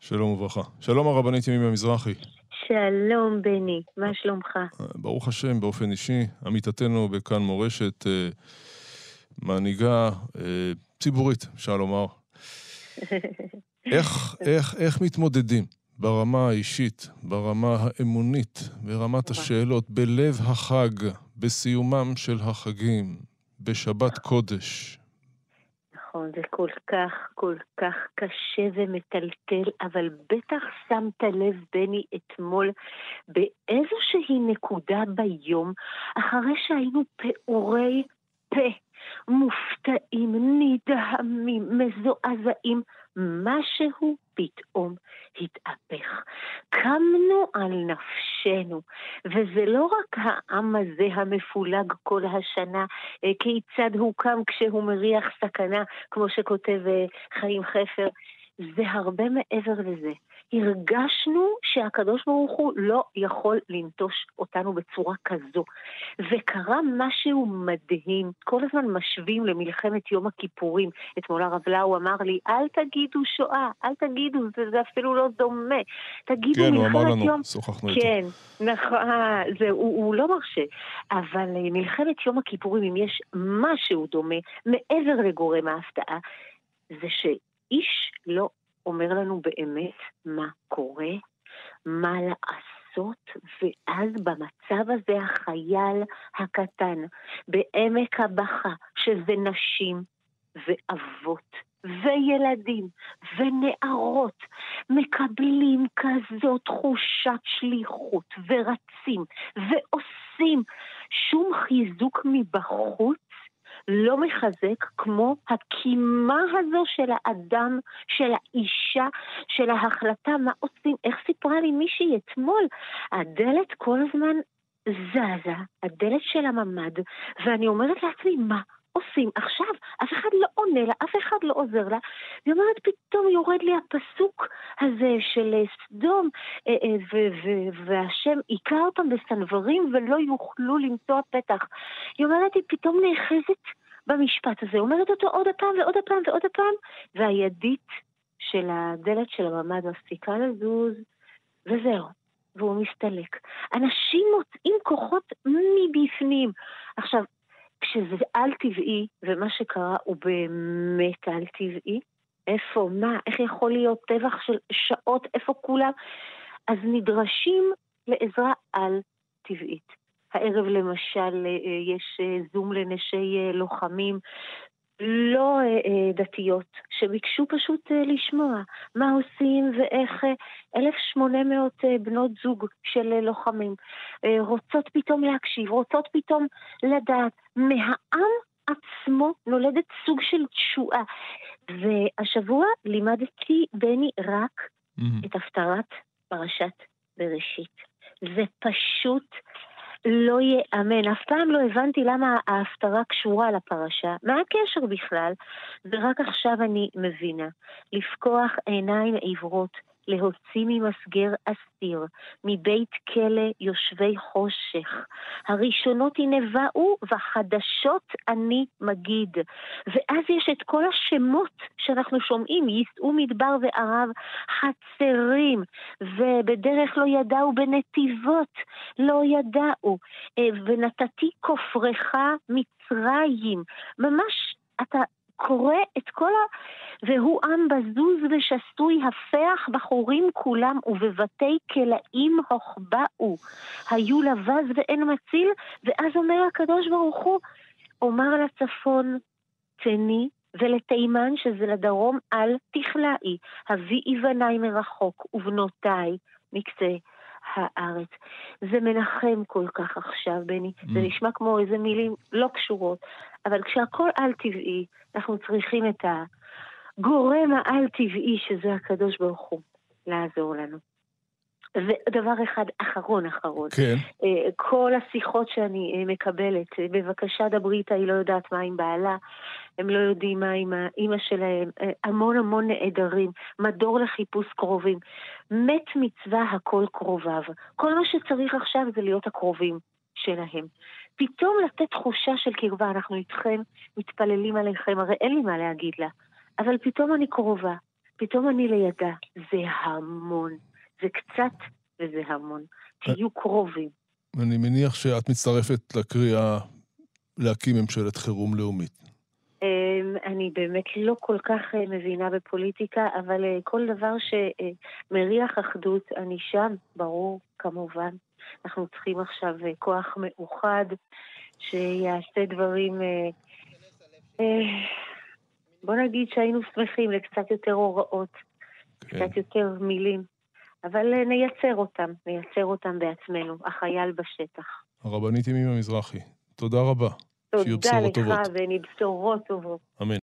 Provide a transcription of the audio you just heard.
שלום וברכה. שלום הרבנית ימימה מזרחי. שלום בני, מה שלומך? ברוך השם, באופן אישי, עמיתתנו בכאן מורשת, אה, מנהיגה אה, ציבורית, אפשר לומר. איך, איך, איך מתמודדים ברמה האישית, ברמה האמונית, ברמת השאלות, בלב החג, בסיומם של החגים, בשבת קודש, נכון, זה כל כך, כל כך קשה ומטלטל, אבל בטח שמת לב, בני, אתמול, באיזושהי נקודה ביום, אחרי שהיינו פעורי פה, מופתעים, נדהמים, מזועזעים, משהו פתאום התהפך. קמנו על נפשנו, וזה לא רק העם הזה המפולג כל השנה, אה, כיצד הוא קם כשהוא מריח סכנה, כמו שכותב אה, חיים חפר, זה הרבה מעבר לזה. הרגשנו שהקדוש ברוך הוא לא יכול לנטוש אותנו בצורה כזו. וקרה משהו מדהים, כל הזמן משווים למלחמת יום הכיפורים. אתמול הרב לאו אמר לי, אל תגידו שואה, אל תגידו, זה, זה אפילו לא דומה. תגידו כן, מלחמת יום... כן, הוא אמר לנו, יום... שוחחנו איתו. כן, נכון, זה, הוא, הוא לא מרשה. אבל אה, מלחמת יום הכיפורים, אם יש משהו דומה, מעבר לגורם ההפתעה, זה שאיש לא אומר לנו באמת מה קורה, מה לעשות, ואז במצב הזה החייל הקטן, בעמק הבכה, שזה נשים ואבות וילדים ונערות, מקבלים כזאת תחושת שליחות ורצים ועושים שום חיזוק מבחוץ לא מחזק כמו הקימה הזו של האדם, של האישה, של ההחלטה מה עושים. איך סיפרה לי מישהי אתמול? הדלת כל הזמן זזה, הדלת של הממ"ד, ואני אומרת לעצמי, מה? עושים עכשיו, אף אחד לא עונה לה, אף אחד לא עוזר לה. היא אומרת, פתאום יורד לי הפסוק הזה של סדום, אה, אה, והשם היכה אותם בסנוורים ולא יוכלו למצוא פתח. היא אומרת, היא פתאום נאחזת במשפט הזה, אומרת אותו עוד הפעם ועוד הפעם ועוד הפעם, והידית של הדלת של הממ"ד מפסיקה לזוז, וזהו. והוא מסתלק. אנשים מוצאים כוחות מבפנים. עכשיו, כשזה על-טבעי, ומה שקרה הוא באמת על-טבעי, איפה, מה, איך יכול להיות טבח של שעות, איפה כולם? אז נדרשים לעזרה על-טבעית. הערב למשל אה, יש אה, זום לנשי אה, לוחמים לא דתיות, שביקשו פשוט לשמוע מה עושים ואיך 1,800 בנות זוג של לוחמים רוצות פתאום להקשיב, רוצות פתאום לדעת. מהעם עצמו נולדת סוג של תשועה. והשבוע לימדתי בני רק mm-hmm. את הפטרת פרשת בראשית. זה פשוט לא ייאמן. אף פעם לא הבנתי למה ההפטרה קשורה לפרשה. מה הקשר בכלל? ורק עכשיו אני מבינה. לפקוח עיניים עיוורות להוציא ממסגר אסיר, מבית כלא יושבי חושך. הראשונות הנבאו, והחדשות אני מגיד. ואז יש את כל השמות שאנחנו שומעים, ייסעו מדבר וערב, חצרים, ובדרך לא ידעו, בנתיבות לא ידעו, אה, ונתתי כופרך מצרים. ממש, אתה קורא את כל ה... והוא עם בזוז ושסוי הפח בחורים כולם ובבתי כלאים הוחבאו. היו לבז ואין מציל, ואז אומר הקדוש ברוך הוא, אומר לצפון צני ולתימן שזה לדרום אל תכלאי, הביאי בניי מרחוק ובנותיי מקצה הארץ. זה מנחם כל כך עכשיו, בני. Mm. זה נשמע כמו איזה מילים לא קשורות, אבל כשהכול על-טבעי, אנחנו צריכים את הגורם העל-טבעי, שזה הקדוש ברוך הוא, לעזור לנו. ודבר אחד אחרון אחרון, כן. אה, כל השיחות שאני אה, מקבלת, אה, בבקשה דברי איתה, היא לא יודעת מה עם בעלה, הם לא יודעים מה עם האימא שלהם, המון המון נעדרים, מדור לחיפוש קרובים. מת מצווה הכל קרוביו. כל מה שצריך עכשיו זה להיות הקרובים שלהם. פתאום לתת תחושה של קרבה, אנחנו איתכם, מתפללים עליכם, הרי אין לי מה להגיד לה, אבל פתאום אני קרובה. פתאום אני לידה. זה המון. זה קצת וזה המון. תהיו קרובים. אני מניח שאת מצטרפת לקריאה להקים ממשלת חירום לאומית. אמ, אני באמת לא כל כך אה, מבינה בפוליטיקה, אבל אה, כל דבר שמריח אחדות, אני שם, ברור, כמובן. אנחנו צריכים עכשיו אה, כוח מאוחד שיעשה דברים... בוא נגיד שהיינו שמחים לקצת יותר הוראות, כן. קצת יותר מילים, אבל נייצר אותם, נייצר אותם בעצמנו, החייל בשטח. הרבנית ימימה מזרחי, תודה רבה. תודה לך, בני, בשורות טובות. אמן.